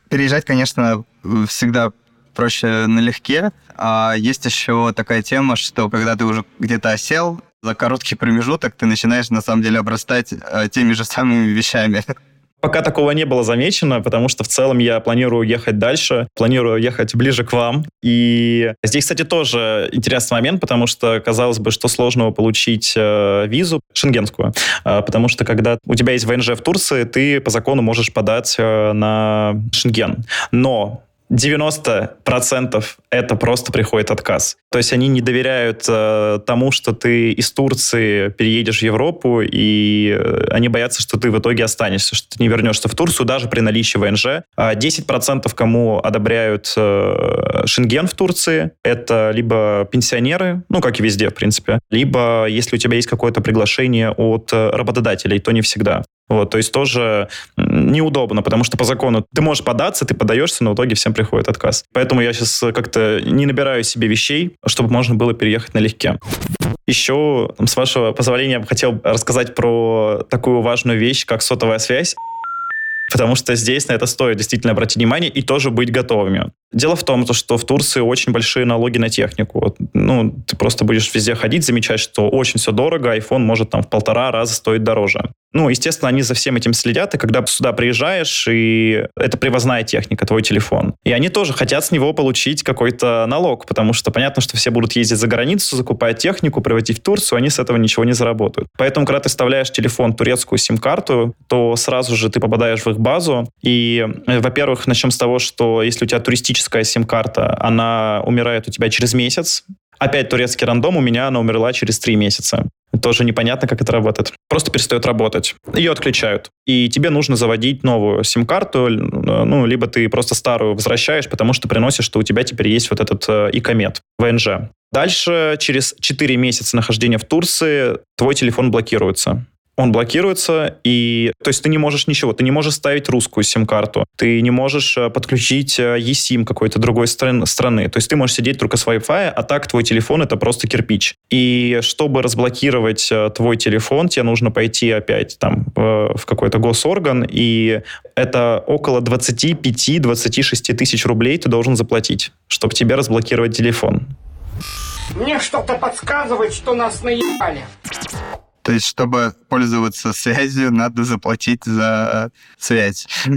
переезжать, конечно, всегда проще налегке. А есть еще такая тема, что когда ты уже где-то осел, за короткий промежуток ты начинаешь на самом деле обрастать э, теми же самыми вещами. Пока такого не было замечено, потому что в целом я планирую ехать дальше, планирую ехать ближе к вам. И здесь, кстати, тоже интересный момент, потому что казалось бы, что сложного получить э, визу шенгенскую, э, потому что когда у тебя есть ВНЖ в Турции, ты по закону можешь подать э, на Шенген. Но 90% это просто приходит отказ. То есть они не доверяют э, тому, что ты из Турции переедешь в Европу, и э, они боятся, что ты в итоге останешься, что ты не вернешься в Турцию даже при наличии ВНЖ. А 10% кому одобряют э, Шенген в Турции, это либо пенсионеры, ну, как и везде, в принципе, либо если у тебя есть какое-то приглашение от э, работодателей, то не всегда. Вот, то есть тоже неудобно, потому что по закону ты можешь податься, ты подаешься, но в итоге всем приходит отказ. Поэтому я сейчас как-то не набираю себе вещей, чтобы можно было переехать налегке. Еще, с вашего позволения, я бы хотел рассказать про такую важную вещь, как сотовая связь. Потому что здесь на это стоит действительно обратить внимание и тоже быть готовыми. Дело в том, что в Турции очень большие налоги на технику. Ну, ты просто будешь везде ходить, замечать, что очень все дорого, iPhone может там в полтора раза стоить дороже. Ну, естественно, они за всем этим следят, и когда сюда приезжаешь, и это привозная техника, твой телефон. И они тоже хотят с него получить какой-то налог, потому что понятно, что все будут ездить за границу, закупать технику, приводить в Турцию, они с этого ничего не заработают. Поэтому, когда ты вставляешь телефон турецкую сим-карту, то сразу же ты попадаешь в их базу. И, э, во-первых, начнем с того, что если у тебя туристическая сим-карта, она умирает у тебя через месяц, Опять турецкий рандом, у меня она умерла через три месяца. Тоже непонятно, как это работает. Просто перестает работать. Ее отключают. И тебе нужно заводить новую сим-карту, ну, либо ты просто старую возвращаешь, потому что приносишь, что у тебя теперь есть вот этот э, икомет, ВНЖ. Дальше, через 4 месяца нахождения в Турции, твой телефон блокируется он блокируется, и то есть ты не можешь ничего, ты не можешь ставить русскую сим-карту, ты не можешь э, подключить э, eSIM какой-то другой стран, страны, то есть ты можешь сидеть только с Wi-Fi, а так твой телефон это просто кирпич. И чтобы разблокировать э, твой телефон, тебе нужно пойти опять там в какой-то госорган, и это около 25-26 тысяч рублей ты должен заплатить, чтобы тебе разблокировать телефон. Мне что-то подсказывает, что нас наебали. То есть, чтобы пользоваться связью, надо заплатить за связь.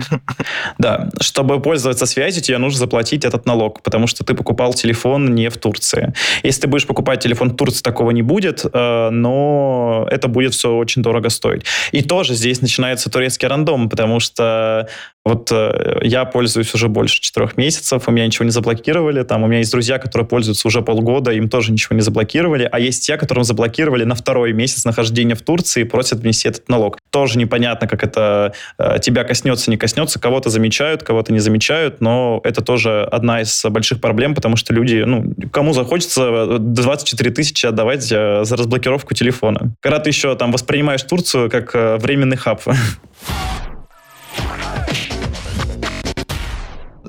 Да, чтобы пользоваться связью, тебе нужно заплатить этот налог, потому что ты покупал телефон не в Турции. Если ты будешь покупать телефон в Турции, такого не будет, э, но это будет все очень дорого стоить. И тоже здесь начинается турецкий рандом, потому что вот э, я пользуюсь уже больше четырех месяцев, у меня ничего не заблокировали, там у меня есть друзья, которые пользуются уже полгода, им тоже ничего не заблокировали, а есть те, которым заблокировали на второй месяц нахождения в Турции и просят внести этот налог. Тоже непонятно, как это э, тебя коснется, не коснется, кого-то замечают, кого-то не замечают, но это тоже одна из больших проблем, потому что люди, ну, кому захочется 24 тысячи отдавать э, за разблокировку телефона. Когда ты еще там воспринимаешь Турцию как э, временный хаб.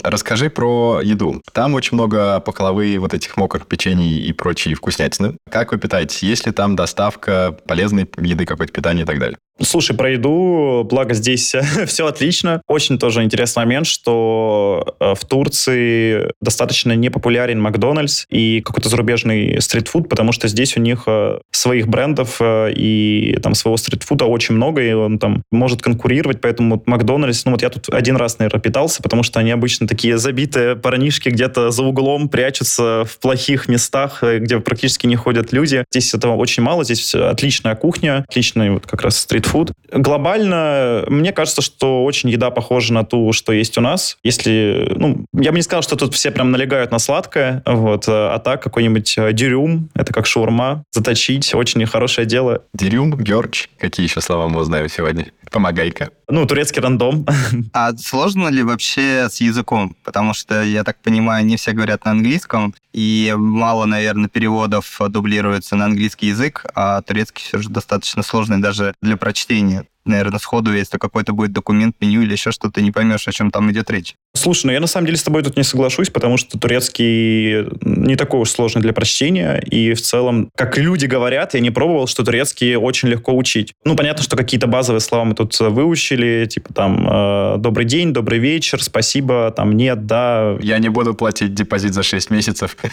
Расскажи про еду. Там очень много пахлавы, вот этих мокрых печений и прочие вкуснятины. Как вы питаетесь? Есть ли там доставка полезной еды, какое-то питание и так далее? Слушай, про еду, благо здесь все отлично. Очень тоже интересный момент, что э, в Турции достаточно непопулярен Макдональдс и какой-то зарубежный стритфуд, потому что здесь у них э, своих брендов э, и там своего стритфуда очень много, и он там может конкурировать, поэтому Макдональдс, ну вот я тут один раз, наверное, питался, потому что они обычно такие забитые парнишки где-то за углом прячутся в плохих местах, где практически не ходят люди. Здесь этого очень мало, здесь отличная кухня, отличный вот как раз стритфуд, фуд. Глобально, мне кажется, что очень еда похожа на ту, что есть у нас. Если, ну, я бы не сказал, что тут все прям налегают на сладкое, вот, а так какой-нибудь э, дюрюм, это как шаурма, заточить, очень хорошее дело. Дюрюм, герч, какие еще слова мы узнаем сегодня? Помогай-ка. Ну, турецкий рандом. А сложно ли вообще с языком? Потому что, я так понимаю, не все говорят на английском, и мало, наверное, переводов дублируется на английский язык, а турецкий все же достаточно сложный даже для прочтения наверное, сходу, если какой-то будет документ, меню или еще что-то, не поймешь, о чем там идет речь. Слушай, ну я на самом деле с тобой тут не соглашусь, потому что турецкий не такой уж сложный для прочтения, и в целом, как люди говорят, я не пробовал, что турецкий очень легко учить. Ну, понятно, что какие-то базовые слова мы тут выучили, типа там э, «добрый день», «добрый вечер», «спасибо», там «нет», «да». Я не буду платить депозит за 6 месяцев.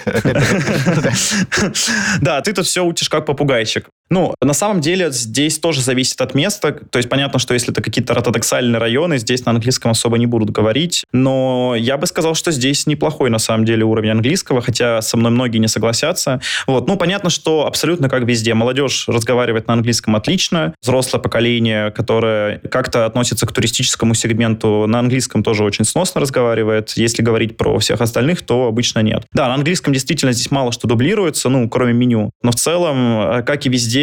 Да, ты тут все учишь как попугайчик. Ну, на самом деле здесь тоже зависит от места. То есть понятно, что если это какие-то ортодоксальные районы, здесь на английском особо не будут говорить. Но я бы сказал, что здесь неплохой на самом деле уровень английского, хотя со мной многие не согласятся. Вот. Ну, понятно, что абсолютно как везде. Молодежь разговаривает на английском отлично. Взрослое поколение, которое как-то относится к туристическому сегменту, на английском тоже очень сносно разговаривает. Если говорить про всех остальных, то обычно нет. Да, на английском действительно здесь мало что дублируется, ну, кроме меню. Но в целом, как и везде,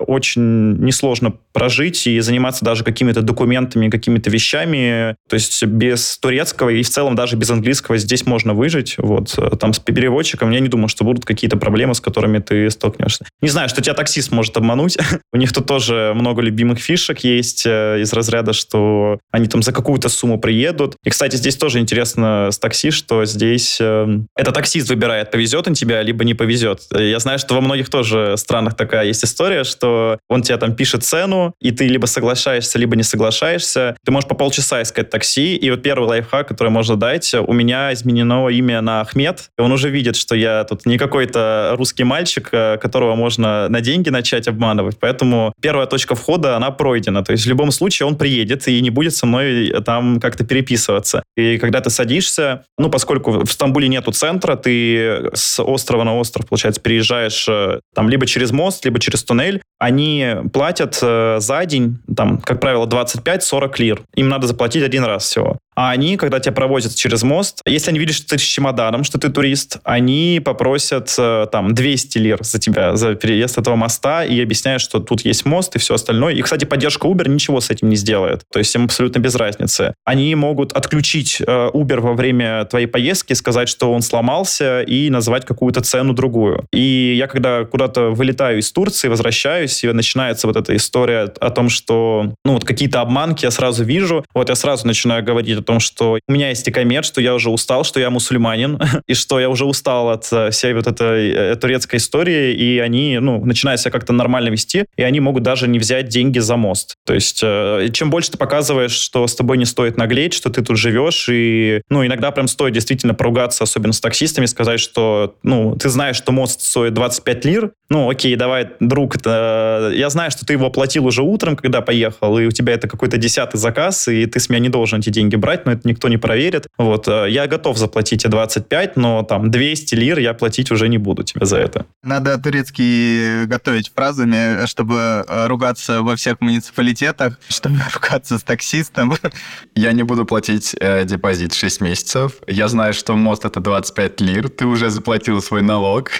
очень несложно прожить и заниматься даже какими-то документами, какими-то вещами. То есть без турецкого и в целом даже без английского здесь можно выжить. Вот. Там с переводчиком я не думаю, что будут какие-то проблемы, с которыми ты столкнешься. Не знаю, что тебя таксист может обмануть. У них тут тоже много любимых фишек есть э, из разряда, что они там за какую-то сумму приедут. И, кстати, здесь тоже интересно с такси, что здесь э, это таксист выбирает, повезет он тебя, либо не повезет. Я знаю, что во многих тоже странах такая есть история, что он тебе там пишет цену, и ты либо соглашаешься, либо не соглашаешься. Ты можешь по полчаса искать такси, и вот первый лайфхак, который можно дать, у меня изменено имя на Ахмед, и он уже видит, что я тут не какой-то русский мальчик, э, которого можно на деньги начать обманывать, поэтому первая точка входа, она пройдена, то есть в любом случае он приедет и не будет со мной там как-то переписываться. И когда ты садишься, ну, поскольку в Стамбуле нету центра, ты с острова на остров, получается, переезжаешь э, там либо через мост, либо через Stonail, они платят э, за день, там, как правило, 25-40 лир. Им надо заплатить один раз всего. А они, когда тебя проводят через мост, если они видят, что ты с чемоданом, что ты турист, они попросят э, там 200 лир за тебя, за переезд этого моста и объясняют, что тут есть мост и все остальное. И, кстати, поддержка Uber ничего с этим не сделает. То есть им абсолютно без разницы. Они могут отключить э, Uber во время твоей поездки, сказать, что он сломался и назвать какую-то цену другую. И я, когда куда-то вылетаю из Турции, возвращаюсь, и начинается вот эта история о том, что ну вот какие-то обманки я сразу вижу, вот я сразу начинаю говорить том, что у меня есть икомет, что я уже устал, что я мусульманин, и что я уже устал от э, всей вот этой э, турецкой истории, и они, ну, начинают себя как-то нормально вести, и они могут даже не взять деньги за мост. То есть, э, чем больше ты показываешь, что с тобой не стоит наглеть, что ты тут живешь, и, ну, иногда прям стоит действительно поругаться, особенно с таксистами, сказать, что, ну, ты знаешь, что мост стоит 25 лир, ну, окей, давай, друг, это, я знаю, что ты его оплатил уже утром, когда поехал, и у тебя это какой-то десятый заказ, и ты с меня не должен эти деньги брать, но это никто не проверит. Вот, э, я готов заплатить тебе 25, но там 200 лир я платить уже не буду тебе за это. Надо турецкий готовить фразами, чтобы э, ругаться во всех муниципалитетах, чтобы ругаться с таксистом. Я не буду платить э, депозит 6 месяцев. Я знаю, что мост это 25 лир. Ты уже заплатил свой налог.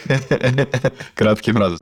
Краткий фразы.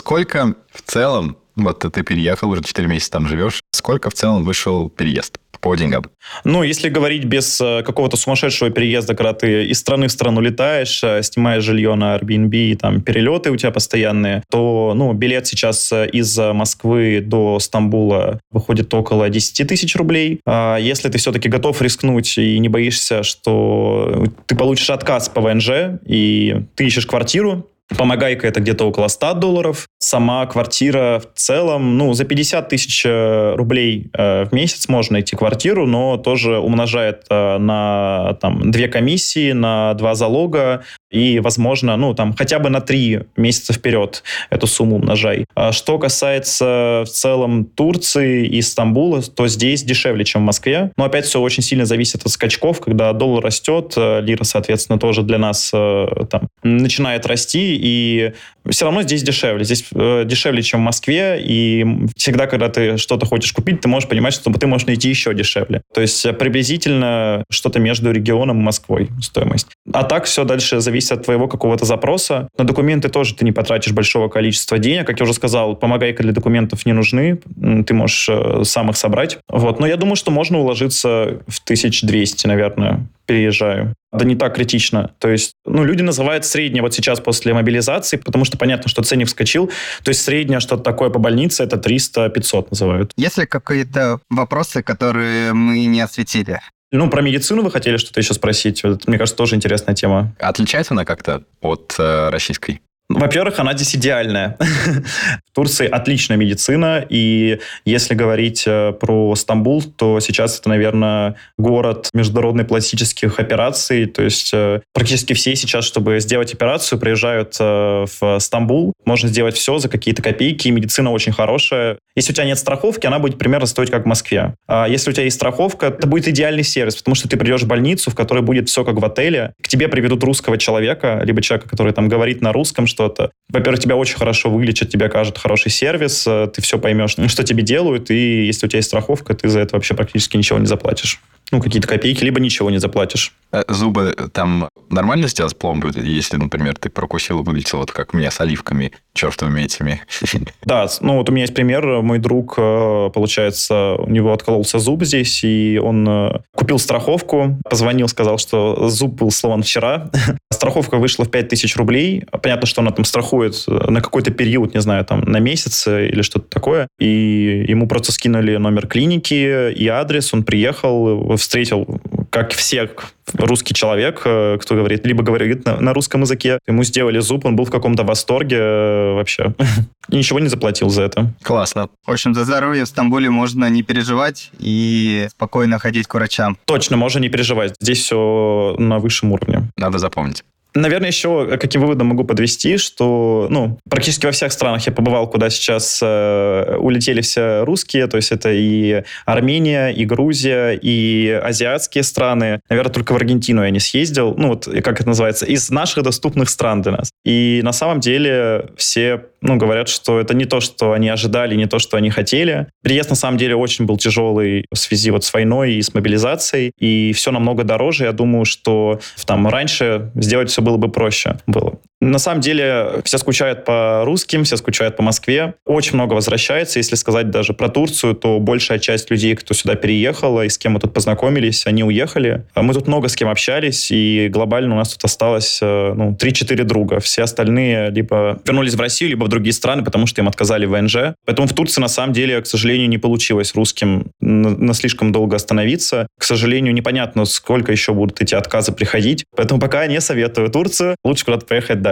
Сколько в целом, вот ты переехал, уже 4 месяца там живешь, сколько в целом вышел переезд? по деньгам? Ну, если говорить без э, какого-то сумасшедшего переезда, когда ты из страны в страну летаешь, э, снимаешь жилье на Airbnb, там перелеты у тебя постоянные, то, ну, билет сейчас э, из Москвы до Стамбула выходит около 10 тысяч рублей. А если ты все-таки готов рискнуть и не боишься, что ты получишь отказ по ВНЖ, и ты ищешь квартиру, Помогайка это где-то около 100 долларов. Сама квартира в целом, ну, за 50 тысяч э, рублей э, в месяц можно найти квартиру, но тоже умножает э, на там, две комиссии, на два залога, и, возможно, ну, там, хотя бы на три месяца вперед эту сумму умножай. А что касается в целом Турции и Стамбула, то здесь дешевле, чем в Москве. Но опять все очень сильно зависит от скачков, когда доллар растет, э, лира, соответственно, тоже для нас э, там, начинает расти, и все равно здесь дешевле. Здесь э, дешевле, чем в Москве, и всегда, когда ты что-то хочешь купить, ты можешь понимать, что ты можешь найти еще дешевле. То есть э, приблизительно что-то между регионом и Москвой стоимость. А так все дальше зависит зависит от твоего какого-то запроса. На документы тоже ты не потратишь большого количества денег. Как я уже сказал, помогайка для документов не нужны. Ты можешь э, сам их собрать. Вот. Но я думаю, что можно уложиться в 1200, наверное, переезжаю. Да не так критично. То есть, ну, люди называют среднее вот сейчас после мобилизации, потому что понятно, что ценник вскочил. То есть среднее что-то такое по больнице, это 300-500 называют. Есть ли какие-то вопросы, которые мы не осветили? Ну, про медицину вы хотели что-то еще спросить? Это, мне кажется, тоже интересная тема. Отличается она как-то от э, российской? Во-первых, она здесь идеальная. В Турции отличная медицина, и если говорить э, про Стамбул, то сейчас это, наверное, город международной пластических операций, то есть э, практически все сейчас, чтобы сделать операцию, приезжают э, в Стамбул, можно сделать все за какие-то копейки, и медицина очень хорошая. Если у тебя нет страховки, она будет примерно стоить как в Москве. А если у тебя есть страховка, это будет идеальный сервис, потому что ты придешь в больницу, в которой будет все как в отеле, к тебе приведут русского человека, либо человека, который там говорит на русском что-то. Во-первых, тебя очень хорошо вылечат, тебе окажут хороший сервис, э, ты все поймешь, что тебе делают, и если у тебя есть страховка, ты за это вообще практически ничего не заплатишь. Ну, какие-то копейки, либо ничего не заплатишь. Э, Зубы там нормально сейчас пломбы, если, например, ты прокусил и вылетел, вот как у меня с оливками, чертовыми этими. Да, ну вот у меня есть пример. Мой друг, э, получается, у него откололся зуб здесь, и он э, купил страховку, позвонил, сказал, что зуб был сломан вчера. Страховка вышла в 5000 рублей. Понятно, что она там страхует на какой-то период, не знаю, там на месяц или что-то такое. И ему просто скинули номер клиники и адрес. Он приехал, встретил, как все русский человек, э, кто говорит, либо говорит на, на русском языке. Ему сделали зуб, он был в каком-то восторге э, вообще. И ничего не заплатил за это. Классно. В общем, за здоровье в Стамбуле можно не переживать и спокойно ходить к врачам. Точно, можно не переживать. Здесь все на высшем уровне. Надо запомнить. Наверное, еще каким выводом могу подвести, что ну, практически во всех странах я побывал, куда сейчас э, улетели все русские, то есть это и Армения, и Грузия, и азиатские страны. Наверное, только в Аргентину я не съездил, ну вот как это называется, из наших доступных стран для нас. И на самом деле все ну, говорят, что это не то, что они ожидали, не то, что они хотели. Приезд на самом деле очень был тяжелый в связи вот с войной и с мобилизацией, и все намного дороже. Я думаю, что там раньше сделать все было бы проще было. На самом деле все скучают по русским, все скучают по Москве. Очень много возвращается. Если сказать даже про Турцию, то большая часть людей, кто сюда переехала и с кем мы тут познакомились, они уехали. А мы тут много с кем общались, и глобально у нас тут осталось э, ну, 3-4 друга. Все остальные либо вернулись в Россию, либо в другие страны, потому что им отказали в ВНЖ. Поэтому в Турции, на самом деле, к сожалению, не получилось русским на, слишком долго остановиться. К сожалению, непонятно, сколько еще будут эти отказы приходить. Поэтому пока не советую Турцию. Лучше куда-то поехать дальше.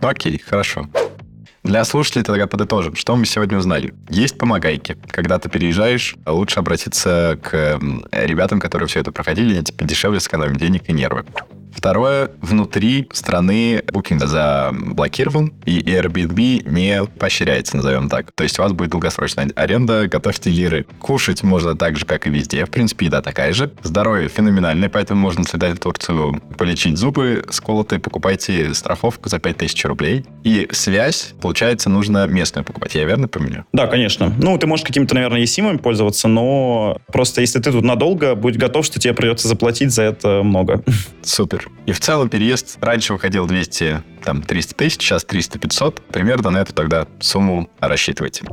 Окей, хорошо. Для слушателей тогда подытожим, что мы сегодня узнали. Есть помогайки. Когда ты переезжаешь, лучше обратиться к ребятам, которые все это проходили, они тебе дешевле сэкономят денег и нервы. Второе, внутри страны букинг заблокирован, и Airbnb не поощряется, назовем так. То есть у вас будет долгосрочная аренда, готовьте лиры. Кушать можно так же, как и везде. В принципе, еда такая же. Здоровье феноменальное, поэтому можно слетать в Турцию, полечить зубы сколотые, покупайте страховку за 5000 рублей. И связь, получается, нужно местную покупать. Я верно помню? Да, конечно. Ну, ты можешь какими-то, наверное, есимами пользоваться, но просто если ты тут надолго, будь готов, что тебе придется заплатить за это много. Супер. И в целом переезд раньше выходил 200, там, 300 тысяч, сейчас 300-500. Примерно на эту тогда сумму рассчитывайте.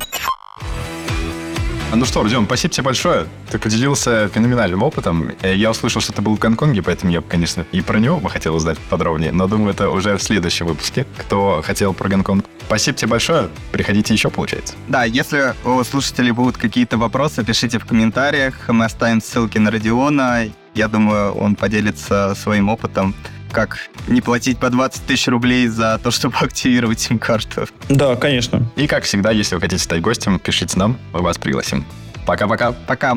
Ну что, Родион, спасибо тебе большое. Ты поделился феноменальным опытом. Э, Я услышал, что ты был в Гонконге, поэтому я, конечно, и про него бы хотел узнать подробнее. Но думаю, это уже в следующем выпуске. Кто хотел про Гонконг. Спасибо тебе большое. Приходите еще, получается. Да, если у слушателей будут какие-то вопросы, пишите в комментариях. Мы оставим ссылки на Родиона. Я думаю, он поделится своим опытом как не платить по 20 тысяч рублей за то, чтобы активировать сим-карту. Да, конечно. И, как всегда, если вы хотите стать гостем, пишите нам, мы вас пригласим. Пока-пока. Пока.